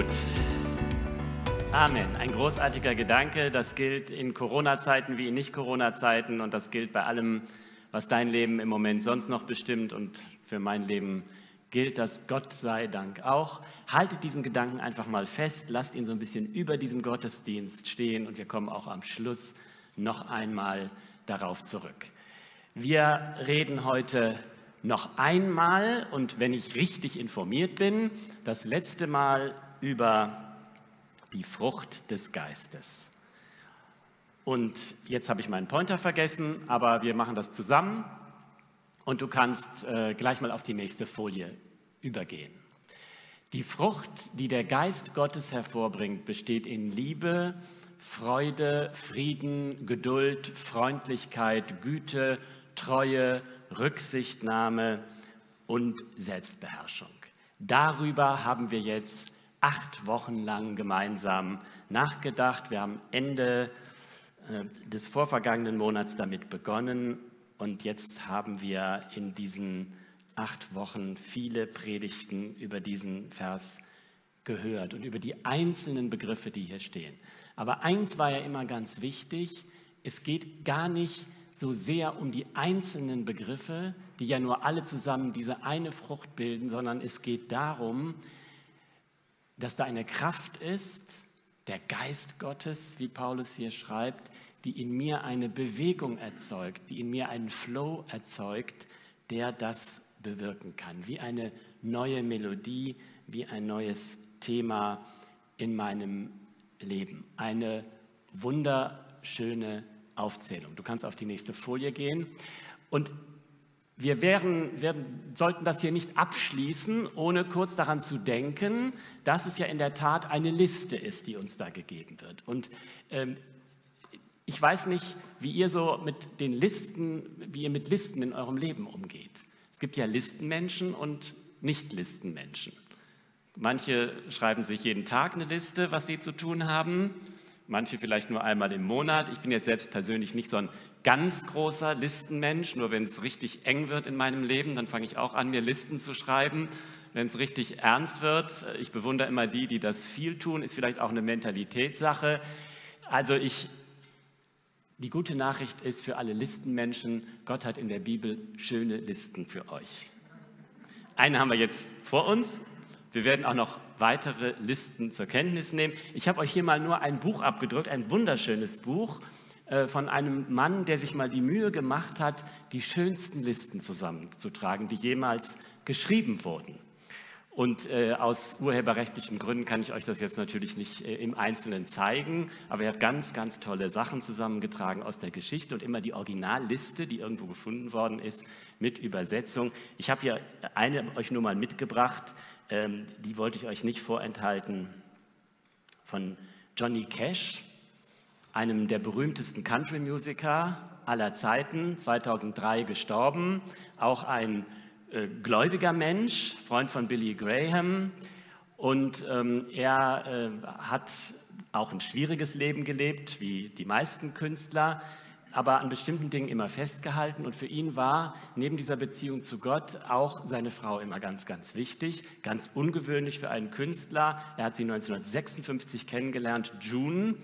gut. Amen. Ein großartiger Gedanke. Das gilt in Corona-Zeiten wie in Nicht-Corona-Zeiten und das gilt bei allem, was dein Leben im Moment sonst noch bestimmt und für mein Leben gilt das Gott sei Dank auch. Haltet diesen Gedanken einfach mal fest, lasst ihn so ein bisschen über diesem Gottesdienst stehen und wir kommen auch am Schluss noch einmal darauf zurück. Wir reden heute noch einmal und wenn ich richtig informiert bin, das letzte Mal über die Frucht des Geistes. Und jetzt habe ich meinen Pointer vergessen, aber wir machen das zusammen und du kannst äh, gleich mal auf die nächste Folie übergehen. Die Frucht, die der Geist Gottes hervorbringt, besteht in Liebe, Freude, Frieden, Geduld, Freundlichkeit, Güte, Treue, Rücksichtnahme und Selbstbeherrschung. Darüber haben wir jetzt acht Wochen lang gemeinsam nachgedacht. Wir haben Ende äh, des vorvergangenen Monats damit begonnen und jetzt haben wir in diesen acht Wochen viele Predigten über diesen Vers gehört und über die einzelnen Begriffe, die hier stehen. Aber eins war ja immer ganz wichtig, es geht gar nicht so sehr um die einzelnen Begriffe, die ja nur alle zusammen diese eine Frucht bilden, sondern es geht darum, dass da eine Kraft ist, der Geist Gottes, wie Paulus hier schreibt, die in mir eine Bewegung erzeugt, die in mir einen Flow erzeugt, der das bewirken kann, wie eine neue Melodie, wie ein neues Thema in meinem Leben. Eine wunderschöne Aufzählung. Du kannst auf die nächste Folie gehen. Und wir werden, werden, sollten das hier nicht abschließen, ohne kurz daran zu denken, dass es ja in der Tat eine Liste ist, die uns da gegeben wird. Und ähm, ich weiß nicht, wie ihr so mit den Listen, wie ihr mit Listen in eurem Leben umgeht. Es gibt ja Listenmenschen und Nicht-Listenmenschen. Manche schreiben sich jeden Tag eine Liste, was sie zu tun haben manche vielleicht nur einmal im Monat. Ich bin jetzt selbst persönlich nicht so ein ganz großer Listenmensch, nur wenn es richtig eng wird in meinem Leben, dann fange ich auch an, mir Listen zu schreiben. Wenn es richtig ernst wird, ich bewundere immer die, die das viel tun, ist vielleicht auch eine Mentalitätssache. Also ich, die gute Nachricht ist für alle Listenmenschen, Gott hat in der Bibel schöne Listen für euch. Eine haben wir jetzt vor uns, wir werden auch noch weitere Listen zur Kenntnis nehmen. Ich habe euch hier mal nur ein Buch abgedrückt, ein wunderschönes Buch äh, von einem Mann, der sich mal die Mühe gemacht hat, die schönsten Listen zusammenzutragen, die jemals geschrieben wurden. Und äh, aus urheberrechtlichen Gründen kann ich euch das jetzt natürlich nicht äh, im Einzelnen zeigen, aber er hat ganz, ganz tolle Sachen zusammengetragen aus der Geschichte und immer die Originalliste, die irgendwo gefunden worden ist, mit Übersetzung. Ich habe hier eine euch nur mal mitgebracht, ähm, die wollte ich euch nicht vorenthalten, von Johnny Cash, einem der berühmtesten Country-Musiker aller Zeiten, 2003 gestorben, auch ein äh, gläubiger Mensch, Freund von Billy Graham. Und ähm, er äh, hat auch ein schwieriges Leben gelebt, wie die meisten Künstler aber an bestimmten Dingen immer festgehalten. Und für ihn war neben dieser Beziehung zu Gott auch seine Frau immer ganz, ganz wichtig. Ganz ungewöhnlich für einen Künstler. Er hat sie 1956 kennengelernt, June.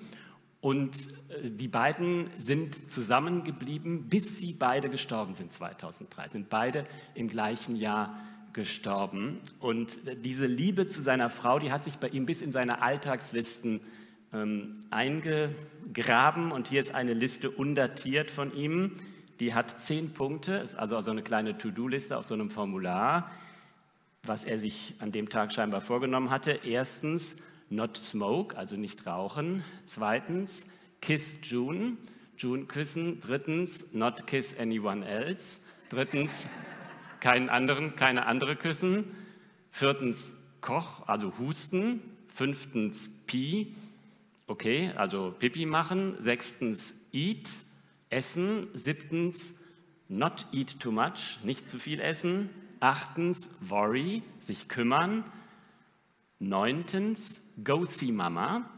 Und äh, die beiden sind zusammengeblieben, bis sie beide gestorben sind 2003. Sind beide im gleichen Jahr gestorben. Und äh, diese Liebe zu seiner Frau, die hat sich bei ihm bis in seine Alltagslisten ähm, eingegraben und hier ist eine Liste undatiert von ihm. Die hat zehn Punkte, ist also so eine kleine To-Do-Liste auf so einem Formular, was er sich an dem Tag scheinbar vorgenommen hatte. Erstens, not smoke, also nicht rauchen. Zweitens, kiss June, June küssen. Drittens, not kiss anyone else. Drittens, keinen anderen, keine andere küssen. Viertens, Koch, also husten. Fünftens, Pi. Okay, also Pipi machen. Sechstens, eat, essen. Siebtens, not eat too much, nicht zu viel essen. Achtens, worry, sich kümmern. Neuntens, go see Mama,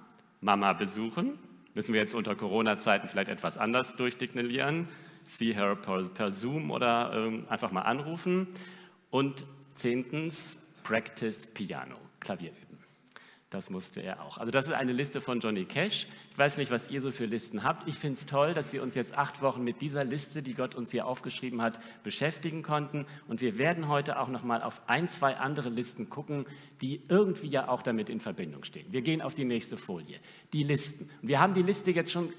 Mama besuchen. Müssen wir jetzt unter Corona-Zeiten vielleicht etwas anders durchdeklinieren. See her per, per Zoom oder ähm, einfach mal anrufen. Und zehntens, practice Piano, Klavier üben. Das musste er auch. Also das ist eine Liste von Johnny Cash. Ich weiß nicht, was ihr so für Listen habt. Ich finde es toll, dass wir uns jetzt acht Wochen mit dieser Liste, die Gott uns hier aufgeschrieben hat, beschäftigen konnten. Und wir werden heute auch noch mal auf ein, zwei andere Listen gucken, die irgendwie ja auch damit in Verbindung stehen. Wir gehen auf die nächste Folie. Die Listen. Wir haben die Liste jetzt schon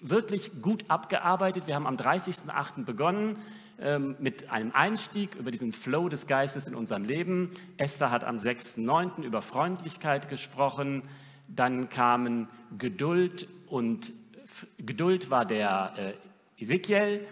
wirklich gut abgearbeitet. Wir haben am 30.08. begonnen mit einem Einstieg über diesen Flow des Geistes in unserem Leben. Esther hat am 6.9. über Freundlichkeit gesprochen. Dann kamen Geduld und Geduld war der äh, Ezekiel.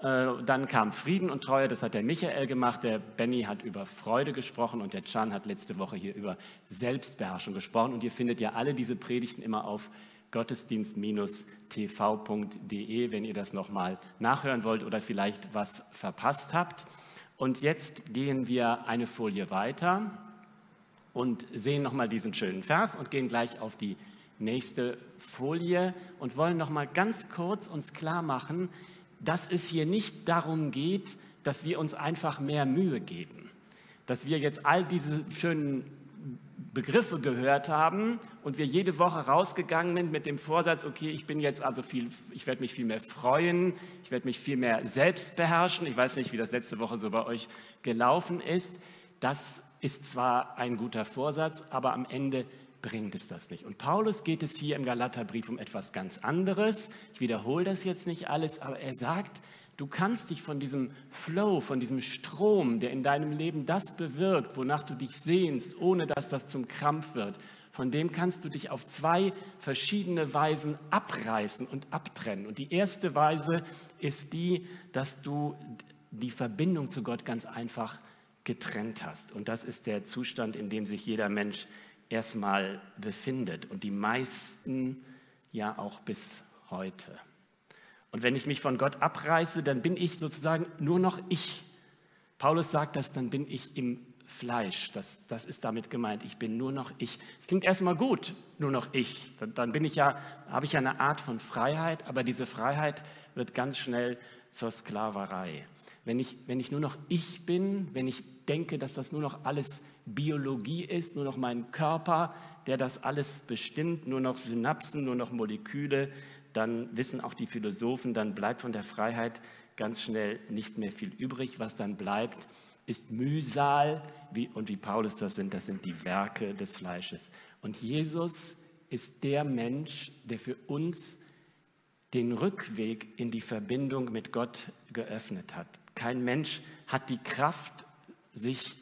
Äh, dann kam Frieden und Treue, das hat der Michael gemacht. Der Benny hat über Freude gesprochen und der Chan hat letzte Woche hier über Selbstbeherrschung gesprochen. Und ihr findet ja alle diese Predigten immer auf gottesdienst-tv.de, wenn ihr das nochmal nachhören wollt oder vielleicht was verpasst habt. Und jetzt gehen wir eine Folie weiter und sehen nochmal diesen schönen Vers und gehen gleich auf die nächste Folie und wollen nochmal ganz kurz uns klar machen, dass es hier nicht darum geht, dass wir uns einfach mehr Mühe geben, dass wir jetzt all diese schönen Begriffe gehört haben und wir jede Woche rausgegangen sind mit dem Vorsatz, okay, ich bin jetzt also viel, ich werde mich viel mehr freuen, ich werde mich viel mehr selbst beherrschen. Ich weiß nicht, wie das letzte Woche so bei euch gelaufen ist. Das ist zwar ein guter Vorsatz, aber am Ende bringt es das nicht. Und Paulus geht es hier im Galaterbrief um etwas ganz anderes. Ich wiederhole das jetzt nicht alles, aber er sagt, Du kannst dich von diesem Flow, von diesem Strom, der in deinem Leben das bewirkt, wonach du dich sehnst, ohne dass das zum Krampf wird, von dem kannst du dich auf zwei verschiedene Weisen abreißen und abtrennen. Und die erste Weise ist die, dass du die Verbindung zu Gott ganz einfach getrennt hast. Und das ist der Zustand, in dem sich jeder Mensch erstmal befindet und die meisten ja auch bis heute. Und wenn ich mich von Gott abreiße, dann bin ich sozusagen nur noch ich. Paulus sagt das, dann bin ich im Fleisch. Das, das ist damit gemeint. Ich bin nur noch ich. Es klingt erstmal gut, nur noch ich. Dann, dann bin ich ja, habe ich ja eine Art von Freiheit, aber diese Freiheit wird ganz schnell zur Sklaverei. Wenn ich, wenn ich nur noch ich bin, wenn ich denke, dass das nur noch alles Biologie ist, nur noch mein Körper, der das alles bestimmt, nur noch Synapsen, nur noch Moleküle, dann wissen auch die Philosophen, dann bleibt von der Freiheit ganz schnell nicht mehr viel übrig. Was dann bleibt, ist Mühsal wie, und wie Paulus das sind, das sind die Werke des Fleisches. Und Jesus ist der Mensch, der für uns den Rückweg in die Verbindung mit Gott geöffnet hat. Kein Mensch hat die Kraft, sich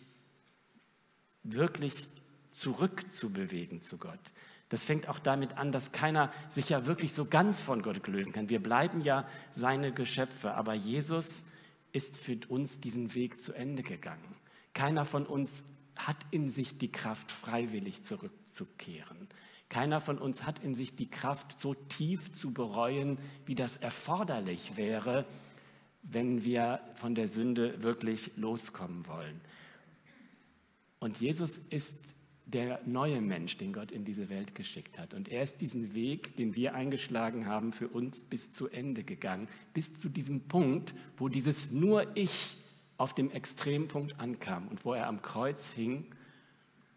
wirklich zurückzubewegen zu Gott. Das fängt auch damit an, dass keiner sich ja wirklich so ganz von Gott lösen kann. Wir bleiben ja seine Geschöpfe, aber Jesus ist für uns diesen Weg zu Ende gegangen. Keiner von uns hat in sich die Kraft, freiwillig zurückzukehren. Keiner von uns hat in sich die Kraft, so tief zu bereuen, wie das erforderlich wäre, wenn wir von der Sünde wirklich loskommen wollen. Und Jesus ist der neue Mensch, den Gott in diese Welt geschickt hat. Und er ist diesen Weg, den wir eingeschlagen haben, für uns bis zu Ende gegangen, bis zu diesem Punkt, wo dieses nur ich auf dem Extrempunkt ankam und wo er am Kreuz hing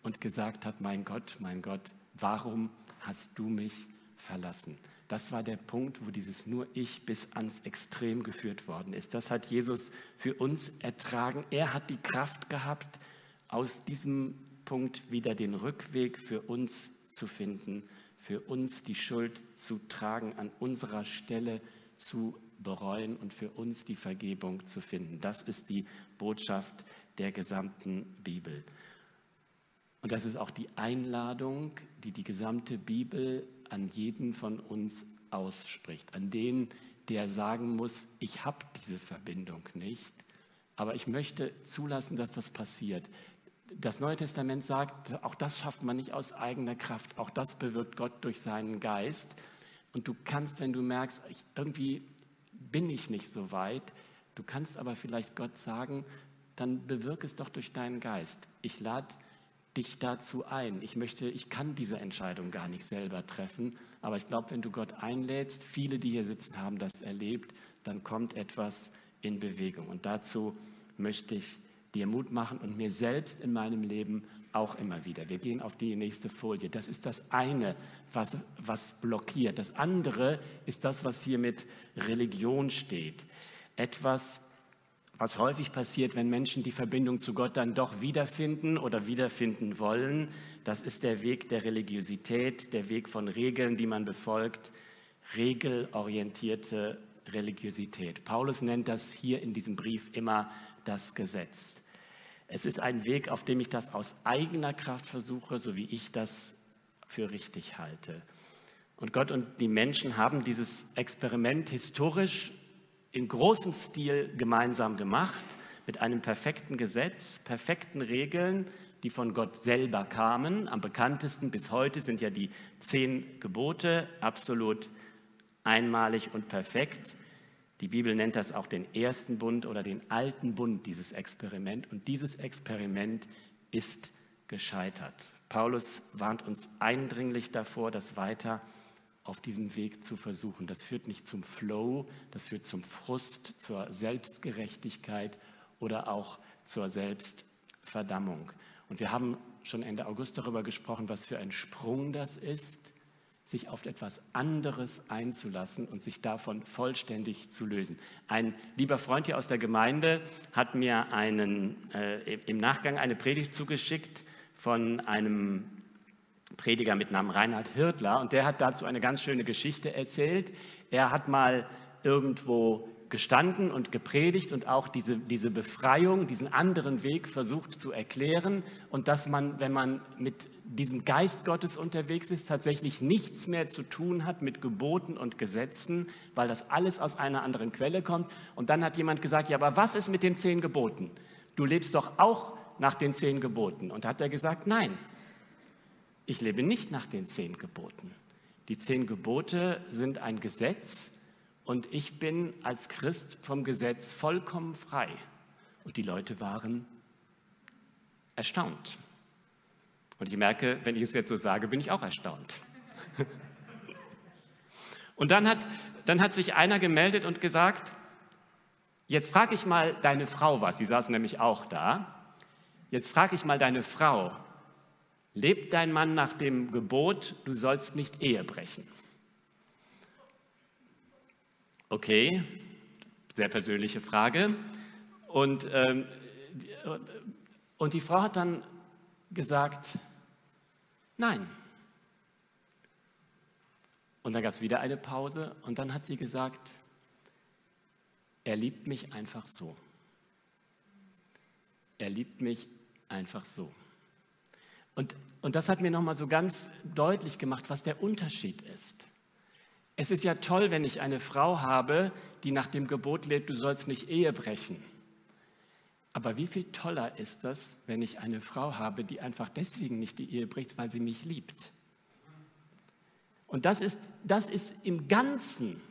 und gesagt hat, mein Gott, mein Gott, warum hast du mich verlassen? Das war der Punkt, wo dieses nur ich bis ans Extrem geführt worden ist. Das hat Jesus für uns ertragen. Er hat die Kraft gehabt, aus diesem Punkt wieder den Rückweg für uns zu finden, für uns die Schuld zu tragen, an unserer Stelle zu bereuen und für uns die Vergebung zu finden. Das ist die Botschaft der gesamten Bibel. Und das ist auch die Einladung, die die gesamte Bibel an jeden von uns ausspricht, an den, der sagen muss, ich habe diese Verbindung nicht, aber ich möchte zulassen, dass das passiert das Neue Testament sagt, auch das schafft man nicht aus eigener Kraft, auch das bewirkt Gott durch seinen Geist. Und du kannst, wenn du merkst, ich, irgendwie bin ich nicht so weit, du kannst aber vielleicht Gott sagen, dann bewirke es doch durch deinen Geist. Ich lade dich dazu ein. Ich möchte, ich kann diese Entscheidung gar nicht selber treffen, aber ich glaube, wenn du Gott einlädst, viele, die hier sitzen, haben das erlebt, dann kommt etwas in Bewegung. Und dazu möchte ich dir Mut machen und mir selbst in meinem Leben auch immer wieder. Wir gehen auf die nächste Folie. Das ist das eine, was, was blockiert. Das andere ist das, was hier mit Religion steht. Etwas, was häufig passiert, wenn Menschen die Verbindung zu Gott dann doch wiederfinden oder wiederfinden wollen. Das ist der Weg der Religiosität, der Weg von Regeln, die man befolgt, regelorientierte Religiosität. Paulus nennt das hier in diesem Brief immer das Gesetz. Es ist ein Weg, auf dem ich das aus eigener Kraft versuche, so wie ich das für richtig halte. Und Gott und die Menschen haben dieses Experiment historisch in großem Stil gemeinsam gemacht, mit einem perfekten Gesetz, perfekten Regeln, die von Gott selber kamen. Am bekanntesten bis heute sind ja die zehn Gebote, absolut einmalig und perfekt. Die Bibel nennt das auch den ersten Bund oder den alten Bund, dieses Experiment. Und dieses Experiment ist gescheitert. Paulus warnt uns eindringlich davor, das weiter auf diesem Weg zu versuchen. Das führt nicht zum Flow, das führt zum Frust, zur Selbstgerechtigkeit oder auch zur Selbstverdammung. Und wir haben schon Ende August darüber gesprochen, was für ein Sprung das ist, sich auf etwas anderes einzulassen und sich davon vollständig zu lösen. Ein lieber Freund hier aus der Gemeinde hat mir einen, äh, im Nachgang eine Predigt zugeschickt von einem Prediger mit Namen Reinhard Hirtler und der hat dazu eine ganz schöne Geschichte erzählt. Er hat mal irgendwo gestanden und gepredigt und auch diese, diese Befreiung, diesen anderen Weg versucht zu erklären und dass man, wenn man mit diesem Geist Gottes unterwegs ist, tatsächlich nichts mehr zu tun hat mit Geboten und Gesetzen, weil das alles aus einer anderen Quelle kommt. Und dann hat jemand gesagt, ja, aber was ist mit den zehn Geboten? Du lebst doch auch nach den zehn Geboten. Und hat er gesagt, nein, ich lebe nicht nach den zehn Geboten. Die zehn Gebote sind ein Gesetz, und ich bin als Christ vom Gesetz vollkommen frei. Und die Leute waren erstaunt. Und ich merke, wenn ich es jetzt so sage, bin ich auch erstaunt. Und dann hat, dann hat sich einer gemeldet und gesagt, jetzt frage ich mal deine Frau was, die saß nämlich auch da, jetzt frage ich mal deine Frau, lebt dein Mann nach dem Gebot, du sollst nicht Ehe brechen? Okay, sehr persönliche Frage. Und, ähm, und die Frau hat dann gesagt, nein. Und dann gab es wieder eine Pause und dann hat sie gesagt, er liebt mich einfach so. Er liebt mich einfach so. Und, und das hat mir nochmal so ganz deutlich gemacht, was der Unterschied ist. Es ist ja toll, wenn ich eine Frau habe, die nach dem Gebot lebt, du sollst nicht Ehe brechen. Aber wie viel toller ist das, wenn ich eine Frau habe, die einfach deswegen nicht die Ehe bricht, weil sie mich liebt. Und das ist, das ist im Ganzen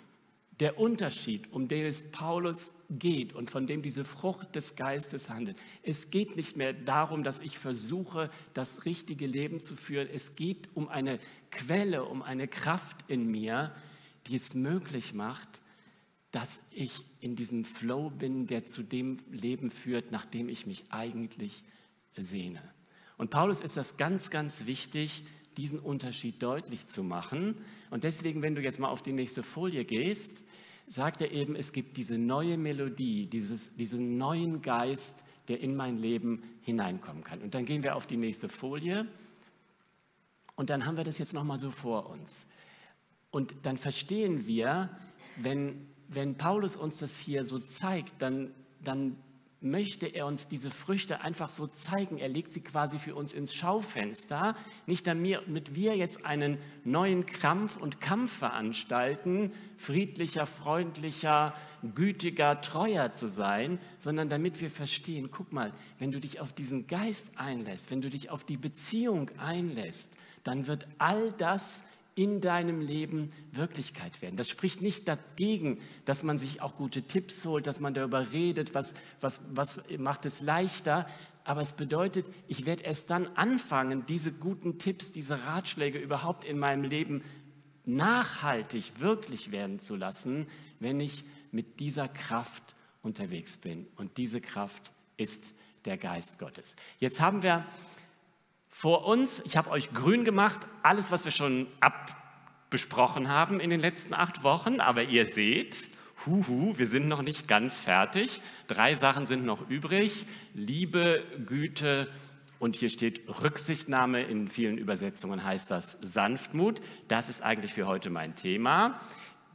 der Unterschied, um den es Paulus geht und von dem diese Frucht des Geistes handelt. Es geht nicht mehr darum, dass ich versuche, das richtige Leben zu führen. Es geht um eine Quelle, um eine Kraft in mir, die es möglich macht, dass ich in diesem Flow bin, der zu dem Leben führt, nach dem ich mich eigentlich sehne. Und Paulus ist das ganz, ganz wichtig, diesen Unterschied deutlich zu machen. Und deswegen, wenn du jetzt mal auf die nächste Folie gehst, sagt er eben, es gibt diese neue Melodie, dieses, diesen neuen Geist, der in mein Leben hineinkommen kann. Und dann gehen wir auf die nächste Folie. Und dann haben wir das jetzt nochmal so vor uns. Und dann verstehen wir, wenn, wenn Paulus uns das hier so zeigt, dann, dann möchte er uns diese Früchte einfach so zeigen. Er legt sie quasi für uns ins Schaufenster. Nicht damit wir jetzt einen neuen Krampf und Kampf veranstalten, friedlicher, freundlicher, gütiger, treuer zu sein, sondern damit wir verstehen, guck mal, wenn du dich auf diesen Geist einlässt, wenn du dich auf die Beziehung einlässt, dann wird all das in deinem Leben Wirklichkeit werden. Das spricht nicht dagegen, dass man sich auch gute Tipps holt, dass man darüber redet, was, was, was macht es leichter. Aber es bedeutet, ich werde erst dann anfangen, diese guten Tipps, diese Ratschläge überhaupt in meinem Leben nachhaltig wirklich werden zu lassen, wenn ich mit dieser Kraft unterwegs bin. Und diese Kraft ist der Geist Gottes. Jetzt haben wir Vor uns, ich habe euch grün gemacht, alles, was wir schon abbesprochen haben in den letzten acht Wochen, aber ihr seht, huhu, wir sind noch nicht ganz fertig. Drei Sachen sind noch übrig. Liebe, Güte und hier steht Rücksichtnahme. In vielen Übersetzungen heißt das Sanftmut. Das ist eigentlich für heute mein Thema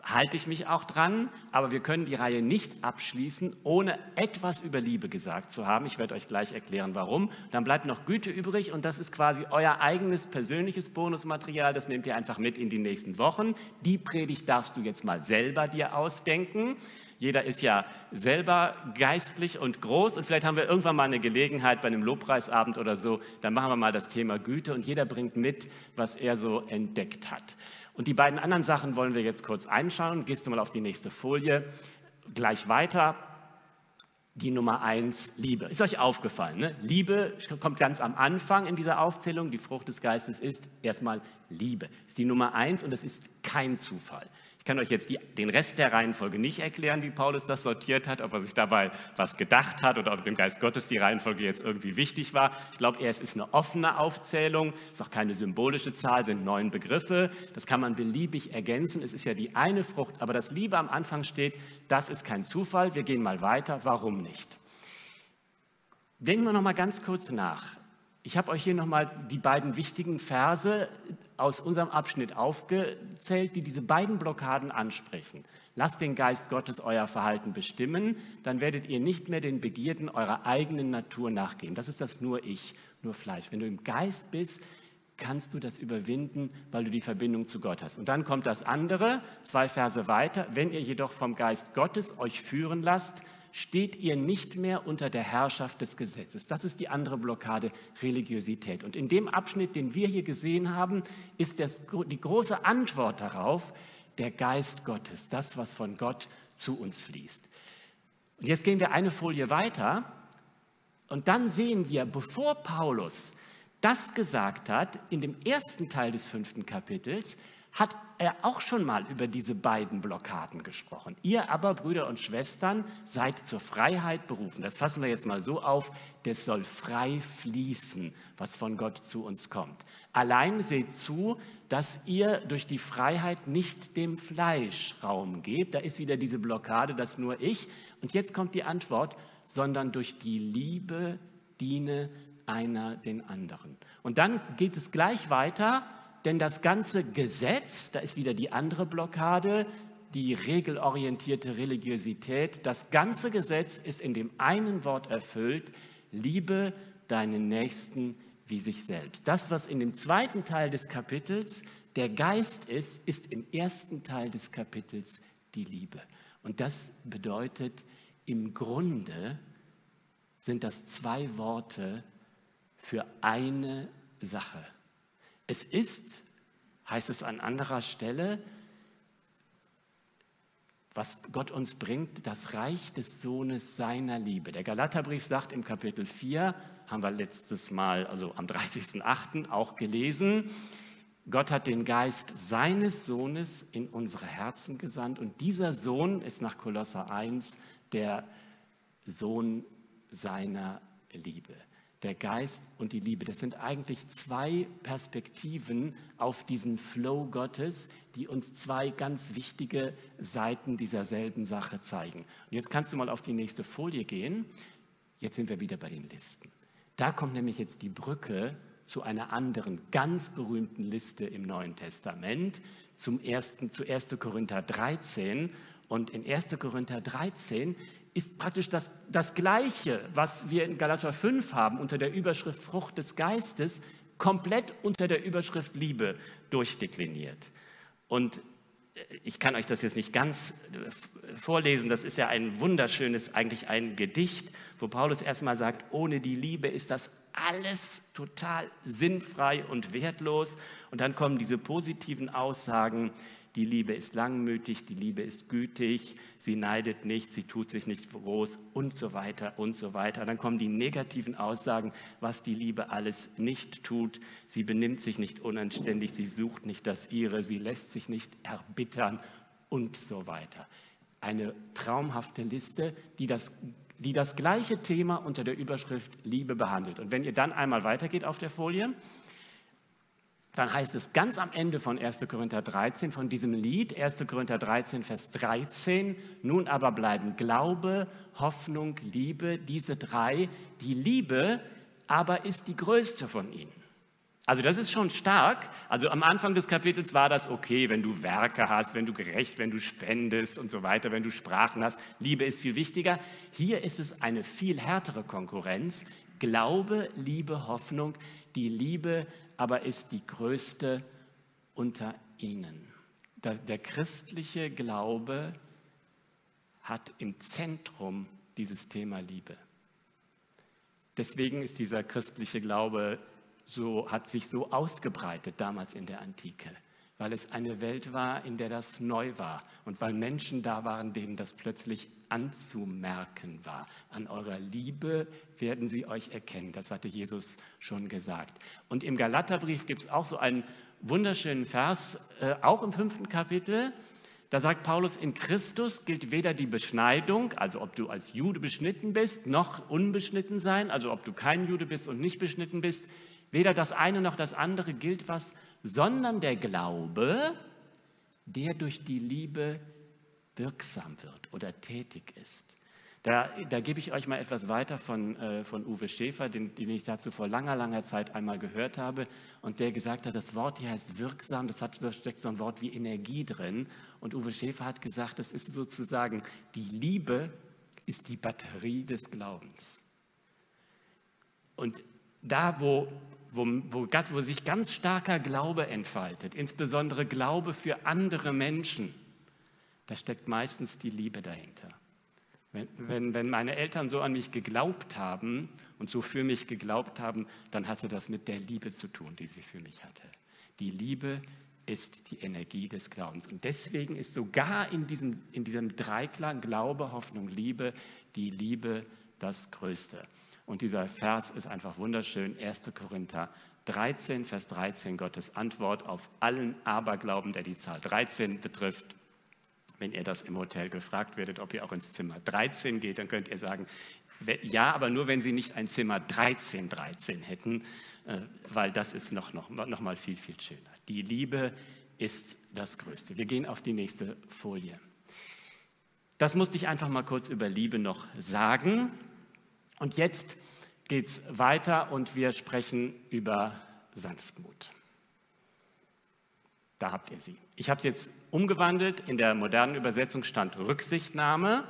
halte ich mich auch dran, aber wir können die Reihe nicht abschließen, ohne etwas über Liebe gesagt zu haben. Ich werde euch gleich erklären, warum. Dann bleibt noch Güte übrig und das ist quasi euer eigenes persönliches Bonusmaterial. Das nehmt ihr einfach mit in die nächsten Wochen. Die Predigt darfst du jetzt mal selber dir ausdenken. Jeder ist ja selber geistlich und groß und vielleicht haben wir irgendwann mal eine Gelegenheit bei einem Lobpreisabend oder so, dann machen wir mal das Thema Güte und jeder bringt mit, was er so entdeckt hat. Und die beiden anderen Sachen wollen wir jetzt kurz einschauen. Gehst du mal auf die nächste Folie. Gleich weiter. Die Nummer eins, Liebe. Ist euch aufgefallen? Ne? Liebe kommt ganz am Anfang in dieser Aufzählung. Die Frucht des Geistes ist erstmal Liebe. Ist die Nummer eins und es ist kein Zufall. Ich kann euch jetzt die, den Rest der Reihenfolge nicht erklären, wie Paulus das sortiert hat, ob er sich dabei was gedacht hat oder ob dem Geist Gottes die Reihenfolge jetzt irgendwie wichtig war. Ich glaube es ist eine offene Aufzählung, es ist auch keine symbolische Zahl, sind neun Begriffe. Das kann man beliebig ergänzen. Es ist ja die eine Frucht, aber das Liebe am Anfang steht, das ist kein Zufall. Wir gehen mal weiter. Warum nicht? Denken wir noch mal ganz kurz nach. Ich habe euch hier nochmal die beiden wichtigen Verse aus unserem Abschnitt aufgezählt, die diese beiden Blockaden ansprechen. Lasst den Geist Gottes euer Verhalten bestimmen, dann werdet ihr nicht mehr den Begierden eurer eigenen Natur nachgehen. Das ist das nur ich, nur Fleisch. Wenn du im Geist bist, kannst du das überwinden, weil du die Verbindung zu Gott hast. Und dann kommt das andere, zwei Verse weiter. Wenn ihr jedoch vom Geist Gottes euch führen lasst, steht ihr nicht mehr unter der Herrschaft des Gesetzes. Das ist die andere Blockade, Religiosität. Und in dem Abschnitt, den wir hier gesehen haben, ist das, die große Antwort darauf der Geist Gottes, das, was von Gott zu uns fließt. Und jetzt gehen wir eine Folie weiter und dann sehen wir, bevor Paulus das gesagt hat, in dem ersten Teil des fünften Kapitels, hat er auch schon mal über diese beiden Blockaden gesprochen. Ihr aber, Brüder und Schwestern, seid zur Freiheit berufen. Das fassen wir jetzt mal so auf, das soll frei fließen, was von Gott zu uns kommt. Allein seht zu, dass ihr durch die Freiheit nicht dem Fleisch Raum gebt. Da ist wieder diese Blockade, das nur ich. Und jetzt kommt die Antwort, sondern durch die Liebe diene einer den anderen. Und dann geht es gleich weiter denn das ganze Gesetz, da ist wieder die andere Blockade, die regelorientierte Religiosität, das ganze Gesetz ist in dem einen Wort erfüllt, liebe deinen Nächsten wie sich selbst. Das, was in dem zweiten Teil des Kapitels der Geist ist, ist im ersten Teil des Kapitels die Liebe. Und das bedeutet, im Grunde sind das zwei Worte für eine Sache. Es ist, heißt es an anderer Stelle, was Gott uns bringt, das Reich des Sohnes seiner Liebe. Der Galaterbrief sagt im Kapitel 4, haben wir letztes Mal, also am 30.08. auch gelesen, Gott hat den Geist seines Sohnes in unsere Herzen gesandt und dieser Sohn ist nach Kolosser 1 der Sohn seiner Liebe der Geist und die Liebe. Das sind eigentlich zwei Perspektiven auf diesen Flow Gottes, die uns zwei ganz wichtige Seiten dieser selben Sache zeigen. Und jetzt kannst du mal auf die nächste Folie gehen. Jetzt sind wir wieder bei den Listen. Da kommt nämlich jetzt die Brücke zu einer anderen ganz berühmten Liste im Neuen Testament, zum ersten, zu 1. Korinther 13. Und in 1. Korinther 13 ist praktisch das, das Gleiche, was wir in Galater 5 haben, unter der Überschrift Frucht des Geistes, komplett unter der Überschrift Liebe durchdekliniert. Und äh, ich kann euch das jetzt nicht ganz äh, vorlesen, das ist ja ein wunderschönes, eigentlich ein Gedicht, wo Paulus erstmal sagt, ohne die Liebe ist das alles total sinnfrei und wertlos. Und dann kommen diese positiven Aussagen, die Liebe ist langmütig, die Liebe ist gütig, sie neidet nicht, sie tut sich nicht groß und so weiter und so weiter. Dann kommen die negativen Aussagen, was die Liebe alles nicht tut. Sie benimmt sich nicht unanständig, sie sucht nicht das ihre, sie lässt sich nicht erbittern und so weiter. Eine traumhafte Liste, die das die das gleiche Thema unter der Überschrift Liebe behandelt. Und wenn ihr dann einmal weitergeht auf der Folie, dann heißt es ganz am Ende von 1. Korinther 13, von diesem Lied, 1. Korinther 13, Vers 13, nun aber bleiben Glaube, Hoffnung, Liebe, diese drei. Die Liebe aber ist die größte von ihnen. Also das ist schon stark. Also am Anfang des Kapitels war das okay, wenn du Werke hast, wenn du gerecht, wenn du spendest und so weiter, wenn du Sprachen hast. Liebe ist viel wichtiger. Hier ist es eine viel härtere Konkurrenz. Glaube, Liebe, Hoffnung. Die Liebe aber ist die größte unter ihnen. Der christliche Glaube hat im Zentrum dieses Thema Liebe. Deswegen ist dieser christliche Glaube so, hat sich so ausgebreitet damals in der Antike, weil es eine Welt war, in der das neu war und weil Menschen da waren, denen das plötzlich anzumerken war. An eurer Liebe werden sie euch erkennen. Das hatte Jesus schon gesagt. Und im Galaterbrief gibt es auch so einen wunderschönen Vers, äh, auch im fünften Kapitel. Da sagt Paulus, in Christus gilt weder die Beschneidung, also ob du als Jude beschnitten bist, noch unbeschnitten sein, also ob du kein Jude bist und nicht beschnitten bist. Weder das eine noch das andere gilt was, sondern der Glaube, der durch die Liebe wirksam wird oder tätig ist. Da, da gebe ich euch mal etwas weiter von, äh, von Uwe Schäfer, den, den, ich dazu vor langer, langer Zeit einmal gehört habe und der gesagt hat, das Wort hier heißt wirksam, das hat, da steckt so ein Wort wie Energie drin. Und Uwe Schäfer hat gesagt, das ist sozusagen, die Liebe ist die Batterie des Glaubens. Und da, wo wo, wo, wo sich ganz starker Glaube entfaltet, insbesondere Glaube für andere Menschen, da steckt meistens die Liebe dahinter. Wenn, wenn, wenn meine Eltern so an mich geglaubt haben und so für mich geglaubt haben, dann hatte das mit der Liebe zu tun, die sie für mich hatte. Die Liebe ist die Energie des Glaubens. Und deswegen ist sogar in diesem, in diesem Dreiklang Glaube, Hoffnung, Liebe die Liebe das Größte. Und dieser Vers ist einfach wunderschön. 1. Korinther 13, Vers 13, Gottes Antwort auf allen Aberglauben, der die Zahl 13 betrifft. Wenn ihr das im Hotel gefragt werdet, ob ihr auch ins Zimmer 13 geht, dann könnt ihr sagen, ja, aber nur wenn sie nicht ein Zimmer 13, 13 hätten, äh, weil das ist noch, noch, noch mal viel, viel schöner. Die Liebe ist das Größte. Wir gehen auf die nächste Folie. Das musste ich einfach mal kurz über Liebe noch sagen. Und jetzt geht es weiter und wir sprechen über Sanftmut. Da habt ihr sie. Ich habe es jetzt umgewandelt. In der modernen Übersetzung stand Rücksichtnahme,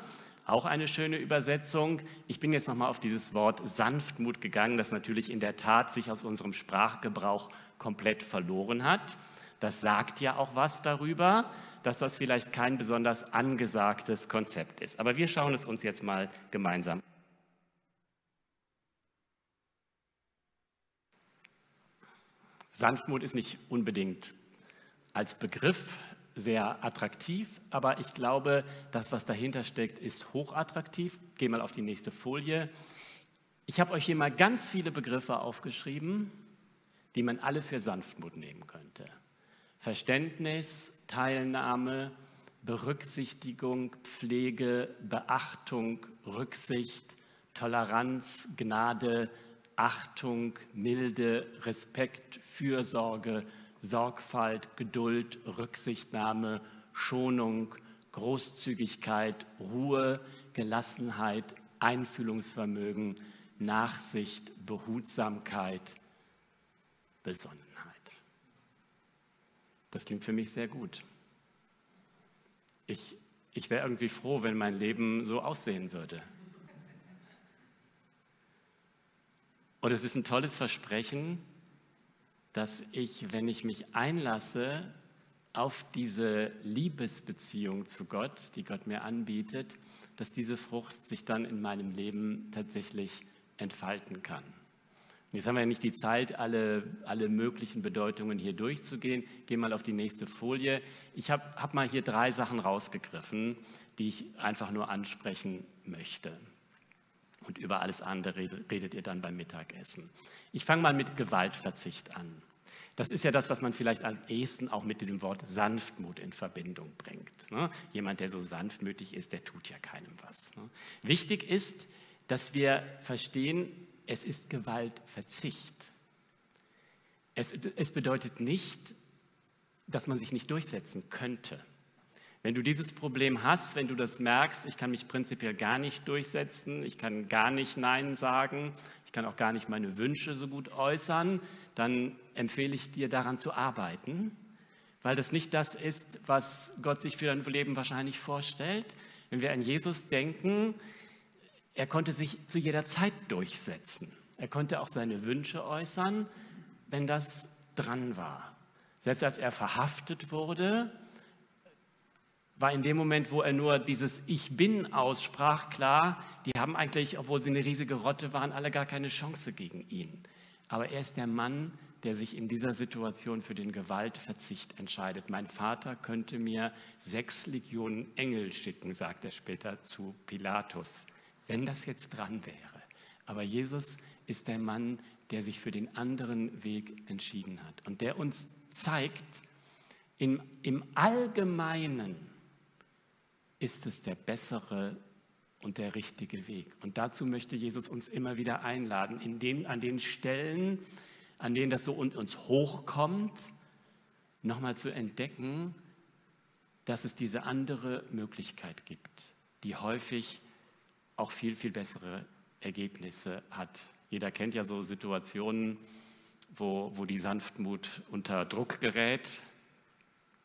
auch eine schöne Übersetzung. Ich bin jetzt nochmal auf dieses Wort Sanftmut gegangen, das natürlich in der Tat sich aus unserem Sprachgebrauch komplett verloren hat. Das sagt ja auch was darüber, dass das vielleicht kein besonders angesagtes Konzept ist. Aber wir schauen es uns jetzt mal gemeinsam an. Sanftmut ist nicht unbedingt als Begriff sehr attraktiv, aber ich glaube, das, was dahinter steckt, ist hochattraktiv. Geh mal auf die nächste Folie. Ich habe euch hier mal ganz viele Begriffe aufgeschrieben, die man alle für Sanftmut nehmen könnte. Verständnis, Teilnahme, Berücksichtigung, Pflege, Beachtung, Rücksicht, Toleranz, Gnade, Achtung, Milde, Respekt, Fürsorge, Sorgfalt, Geduld, Rücksichtnahme, Schonung, Großzügigkeit, Ruhe, Gelassenheit, Einfühlungsvermögen, Nachsicht, Behutsamkeit, Besonnenheit. Das klingt für mich sehr gut. Ich, ich wäre irgendwie froh, wenn mein Leben so aussehen würde. Und es ist ein tolles Versprechen, dass ich, wenn ich mich einlasse auf diese Liebesbeziehung zu Gott, die Gott mir anbietet, dass diese Frucht sich dann in meinem Leben tatsächlich entfalten kann. Und jetzt haben wir ja nicht die Zeit, alle, alle möglichen Bedeutungen hier durchzugehen. Gehe mal auf die nächste Folie. Ich habe hab mal hier drei Sachen rausgegriffen, die ich einfach nur ansprechen möchte. Und über alles andere redet ihr dann beim Mittagessen. Ich fange mal mit Gewaltverzicht an. Das ist ja das, was man vielleicht am ehesten auch mit diesem Wort Sanftmut in Verbindung bringt. Ne? Jemand, der so sanftmütig ist, der tut ja keinem was. Ne? Wichtig ist, dass wir verstehen, es ist Gewaltverzicht. Es, es bedeutet nicht, dass man sich nicht durchsetzen könnte. Wenn du dieses Problem hast, wenn du das merkst, ich kann mich prinzipiell gar nicht durchsetzen, ich kann gar nicht Nein sagen, ich kann auch gar nicht meine Wünsche so gut äußern, dann empfehle ich dir daran zu arbeiten, weil das nicht das ist, was Gott sich für dein Leben wahrscheinlich vorstellt. Wenn wir an Jesus denken, er konnte sich zu jeder Zeit durchsetzen. Er konnte auch seine Wünsche äußern, wenn das dran war. Selbst als er verhaftet wurde, war in dem Moment, wo er nur dieses Ich bin aussprach, klar, die haben eigentlich, obwohl sie eine riesige Rotte waren, alle gar keine Chance gegen ihn. Aber er ist der Mann, der sich in dieser Situation für den Gewaltverzicht entscheidet. Mein Vater könnte mir sechs Legionen Engel schicken, sagt er später zu Pilatus, wenn das jetzt dran wäre. Aber Jesus ist der Mann, der sich für den anderen Weg entschieden hat und der uns zeigt, im, im Allgemeinen ist es der bessere und der richtige Weg. Und dazu möchte Jesus uns immer wieder einladen, in den, an den Stellen, an denen das so uns hochkommt, nochmal zu entdecken, dass es diese andere Möglichkeit gibt, die häufig auch viel, viel bessere Ergebnisse hat. Jeder kennt ja so Situationen, wo, wo die Sanftmut unter Druck gerät,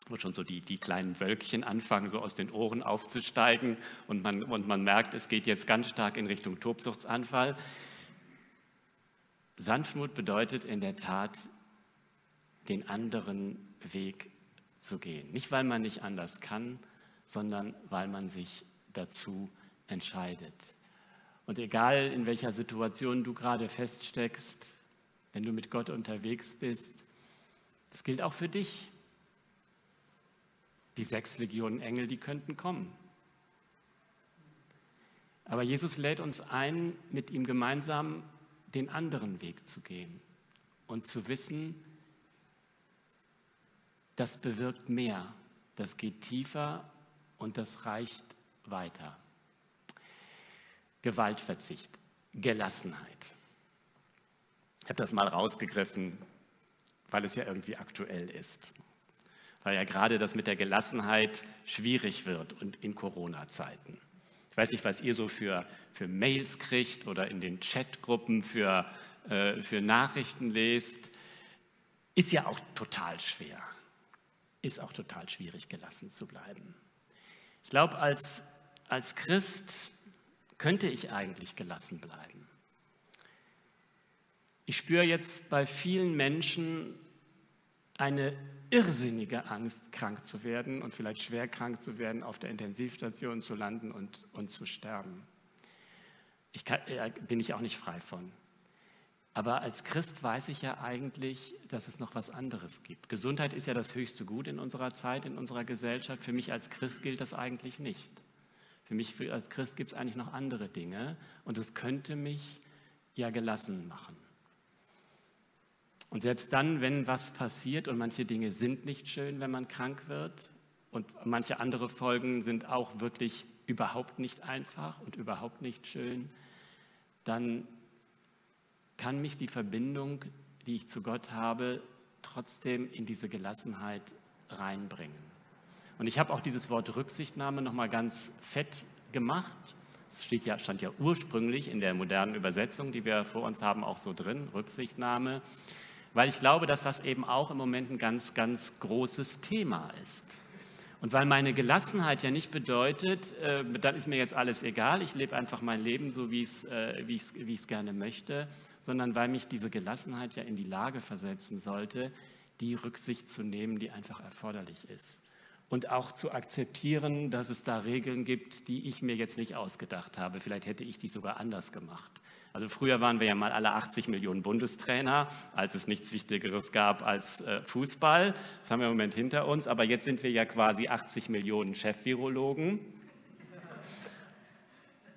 wo schon so die, die kleinen Wölkchen anfangen, so aus den Ohren aufzusteigen und man, und man merkt, es geht jetzt ganz stark in Richtung Tobsuchtsanfall. Sanftmut bedeutet in der Tat, den anderen Weg zu gehen. Nicht, weil man nicht anders kann, sondern weil man sich dazu entscheidet. Und egal in welcher Situation du gerade feststeckst, wenn du mit Gott unterwegs bist, das gilt auch für dich. Die sechs Legionen Engel, die könnten kommen. Aber Jesus lädt uns ein, mit ihm gemeinsam den anderen Weg zu gehen und zu wissen, das bewirkt mehr, das geht tiefer und das reicht weiter. Gewaltverzicht, Gelassenheit. Ich habe das mal rausgegriffen, weil es ja irgendwie aktuell ist. Weil ja gerade das mit der Gelassenheit schwierig wird und in Corona-Zeiten. Ich weiß nicht, was ihr so für, für Mails kriegt oder in den Chatgruppen für, äh, für Nachrichten lest. Ist ja auch total schwer. Ist auch total schwierig, gelassen zu bleiben. Ich glaube, als, als Christ könnte ich eigentlich gelassen bleiben? Ich spüre jetzt bei vielen Menschen eine irrsinnige Angst, krank zu werden und vielleicht schwer krank zu werden, auf der Intensivstation zu landen und, und zu sterben. Ich kann, äh, bin ich auch nicht frei von. Aber als Christ weiß ich ja eigentlich, dass es noch was anderes gibt. Gesundheit ist ja das höchste Gut in unserer Zeit, in unserer Gesellschaft. Für mich als Christ gilt das eigentlich nicht. Für mich als Christ gibt es eigentlich noch andere Dinge und es könnte mich ja gelassen machen. Und selbst dann, wenn was passiert und manche Dinge sind nicht schön, wenn man krank wird und manche andere Folgen sind auch wirklich überhaupt nicht einfach und überhaupt nicht schön, dann kann mich die Verbindung, die ich zu Gott habe, trotzdem in diese Gelassenheit reinbringen. Und ich habe auch dieses Wort Rücksichtnahme nochmal ganz fett gemacht. Es steht ja, stand ja ursprünglich in der modernen Übersetzung, die wir vor uns haben, auch so drin, Rücksichtnahme, weil ich glaube, dass das eben auch im Moment ein ganz, ganz großes Thema ist. Und weil meine Gelassenheit ja nicht bedeutet, äh, dann ist mir jetzt alles egal, ich lebe einfach mein Leben so, wie ich es äh, wie wie gerne möchte, sondern weil mich diese Gelassenheit ja in die Lage versetzen sollte, die Rücksicht zu nehmen, die einfach erforderlich ist und auch zu akzeptieren, dass es da Regeln gibt, die ich mir jetzt nicht ausgedacht habe. Vielleicht hätte ich die sogar anders gemacht. Also früher waren wir ja mal alle 80 Millionen Bundestrainer, als es nichts Wichtigeres gab als äh, Fußball. Das haben wir im Moment hinter uns. Aber jetzt sind wir ja quasi 80 Millionen Chefvirologen.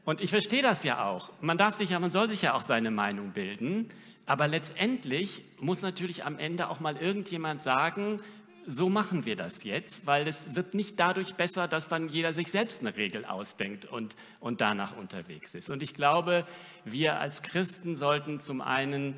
Und ich verstehe das ja auch. Man darf sich ja, man soll sich ja auch seine Meinung bilden. Aber letztendlich muss natürlich am Ende auch mal irgendjemand sagen, so machen wir das jetzt, weil es wird nicht dadurch besser, dass dann jeder sich selbst eine Regel ausdenkt und, und danach unterwegs ist. Und ich glaube, wir als Christen sollten zum einen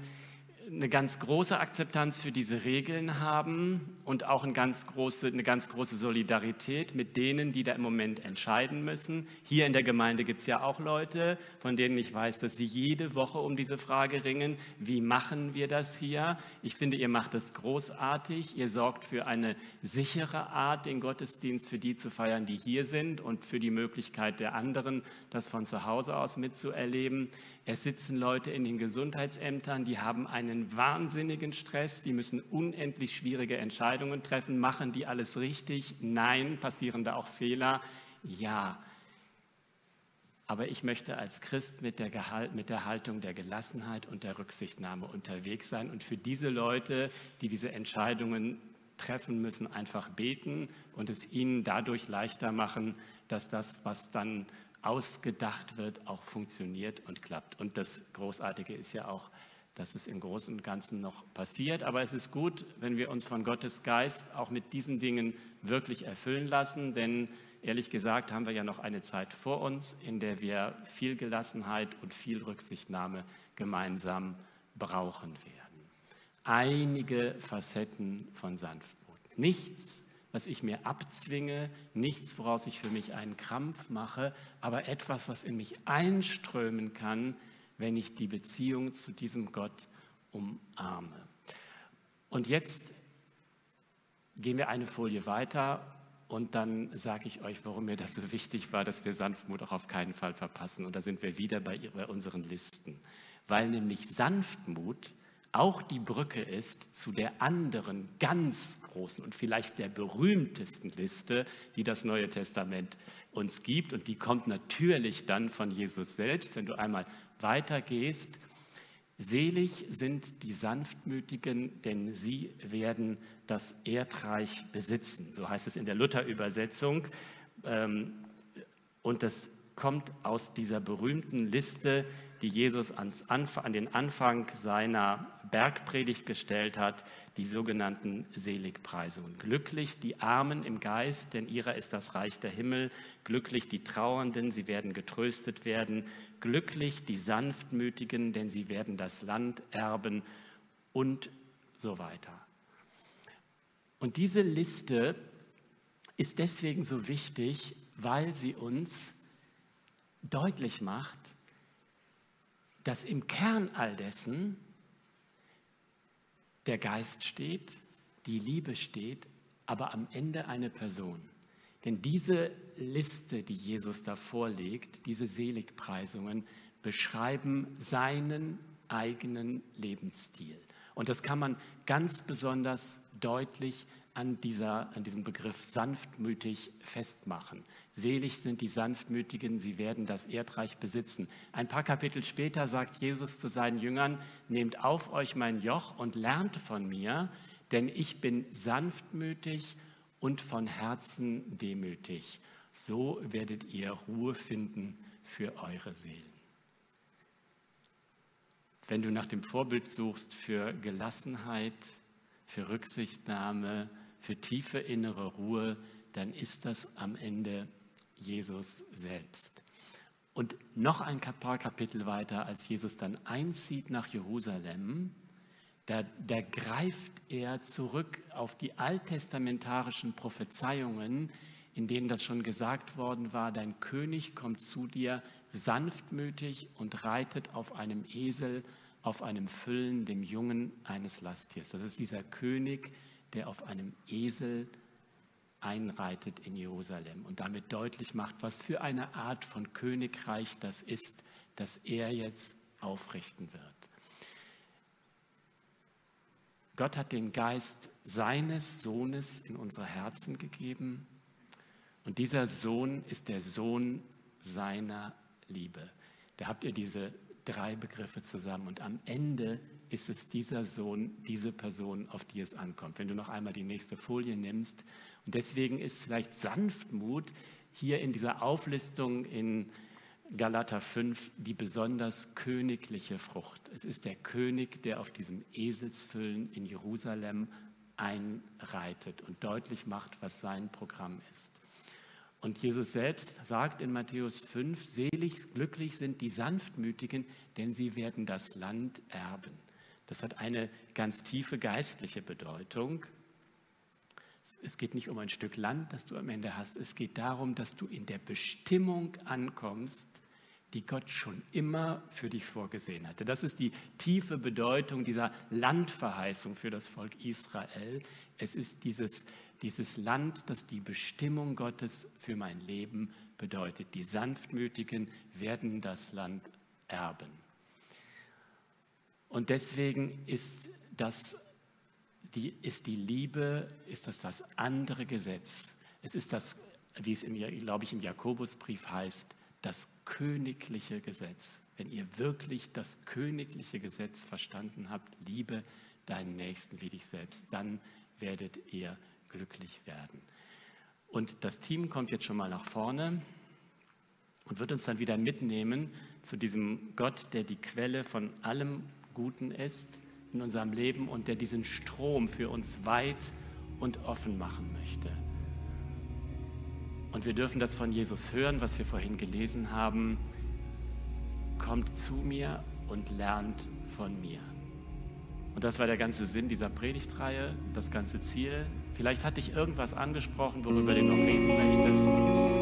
eine ganz große Akzeptanz für diese Regeln haben und auch eine ganz, große, eine ganz große Solidarität mit denen, die da im Moment entscheiden müssen. Hier in der Gemeinde gibt es ja auch Leute, von denen ich weiß, dass sie jede Woche um diese Frage ringen, wie machen wir das hier? Ich finde, ihr macht das großartig. Ihr sorgt für eine sichere Art, den Gottesdienst für die zu feiern, die hier sind und für die Möglichkeit der anderen, das von zu Hause aus mitzuerleben. Es sitzen Leute in den Gesundheitsämtern, die haben einen wahnsinnigen Stress, die müssen unendlich schwierige Entscheidungen treffen. Machen die alles richtig? Nein. Passieren da auch Fehler? Ja. Aber ich möchte als Christ mit der, Gehalt, mit der Haltung der Gelassenheit und der Rücksichtnahme unterwegs sein und für diese Leute, die diese Entscheidungen treffen müssen, einfach beten und es ihnen dadurch leichter machen, dass das, was dann ausgedacht wird, auch funktioniert und klappt. Und das Großartige ist ja auch, dass es im Großen und Ganzen noch passiert. Aber es ist gut, wenn wir uns von Gottes Geist auch mit diesen Dingen wirklich erfüllen lassen, denn ehrlich gesagt haben wir ja noch eine Zeit vor uns, in der wir viel Gelassenheit und viel Rücksichtnahme gemeinsam brauchen werden. Einige Facetten von Sanftmut. Nichts was ich mir abzwinge, nichts, woraus ich für mich einen Krampf mache, aber etwas, was in mich einströmen kann, wenn ich die Beziehung zu diesem Gott umarme. Und jetzt gehen wir eine Folie weiter und dann sage ich euch, warum mir das so wichtig war, dass wir Sanftmut auch auf keinen Fall verpassen. Und da sind wir wieder bei, bei unseren Listen. Weil nämlich Sanftmut auch die Brücke ist zu der anderen ganz großen und vielleicht der berühmtesten Liste, die das Neue Testament uns gibt. Und die kommt natürlich dann von Jesus selbst. Wenn du einmal weitergehst, selig sind die Sanftmütigen, denn sie werden das Erdreich besitzen. So heißt es in der Luther-Übersetzung. Ähm, und das kommt aus dieser berühmten Liste, die Jesus an den Anfang seiner Bergpredigt gestellt hat, die sogenannten Seligpreisungen. Glücklich die Armen im Geist, denn ihrer ist das Reich der Himmel. Glücklich die Trauernden, sie werden getröstet werden. Glücklich die Sanftmütigen, denn sie werden das Land erben und so weiter. Und diese Liste ist deswegen so wichtig, weil sie uns deutlich macht, dass im Kern all dessen der Geist steht, die Liebe steht, aber am Ende eine Person. Denn diese Liste, die Jesus da vorlegt, diese Seligpreisungen, beschreiben seinen eigenen Lebensstil. Und das kann man ganz besonders deutlich an, dieser, an diesem Begriff sanftmütig festmachen. Selig sind die Sanftmütigen, sie werden das Erdreich besitzen. Ein paar Kapitel später sagt Jesus zu seinen Jüngern, nehmt auf euch mein Joch und lernt von mir, denn ich bin sanftmütig und von Herzen demütig. So werdet ihr Ruhe finden für eure Seelen. Wenn du nach dem Vorbild suchst für Gelassenheit, für Rücksichtnahme, für tiefe innere Ruhe, dann ist das am Ende Jesus selbst. Und noch ein paar Kapitel weiter, als Jesus dann einzieht nach Jerusalem, da, da greift er zurück auf die alttestamentarischen Prophezeiungen, in denen das schon gesagt worden war, dein König kommt zu dir sanftmütig und reitet auf einem Esel, auf einem Füllen, dem Jungen eines Lasttiers. Das ist dieser König, der auf einem Esel einreitet in Jerusalem und damit deutlich macht, was für eine Art von Königreich das ist, das er jetzt aufrichten wird. Gott hat den Geist seines Sohnes in unsere Herzen gegeben und dieser Sohn ist der Sohn seiner Liebe. Da habt ihr diese drei Begriffe zusammen und am Ende ist es dieser Sohn, diese Person, auf die es ankommt. Wenn du noch einmal die nächste Folie nimmst. Und deswegen ist vielleicht Sanftmut hier in dieser Auflistung in Galater 5 die besonders königliche Frucht. Es ist der König, der auf diesem Eselsfüllen in Jerusalem einreitet und deutlich macht, was sein Programm ist. Und Jesus selbst sagt in Matthäus 5, selig, glücklich sind die Sanftmütigen, denn sie werden das Land erben. Das hat eine ganz tiefe geistliche Bedeutung. Es geht nicht um ein Stück Land, das du am Ende hast. Es geht darum, dass du in der Bestimmung ankommst, die Gott schon immer für dich vorgesehen hatte. Das ist die tiefe Bedeutung dieser Landverheißung für das Volk Israel. Es ist dieses, dieses Land, das die Bestimmung Gottes für mein Leben bedeutet. Die Sanftmütigen werden das Land erben. Und deswegen ist das die, ist die Liebe, ist das das andere Gesetz. Es ist das, wie es, im, glaube ich, im Jakobusbrief heißt, das königliche Gesetz. Wenn ihr wirklich das königliche Gesetz verstanden habt, liebe deinen Nächsten wie dich selbst, dann werdet ihr glücklich werden. Und das Team kommt jetzt schon mal nach vorne und wird uns dann wieder mitnehmen zu diesem Gott, der die Quelle von allem Guten ist in unserem Leben und der diesen Strom für uns weit und offen machen möchte. Und wir dürfen das von Jesus hören, was wir vorhin gelesen haben. Kommt zu mir und lernt von mir. Und das war der ganze Sinn dieser Predigtreihe, das ganze Ziel. Vielleicht hat dich irgendwas angesprochen, worüber du noch reden möchtest.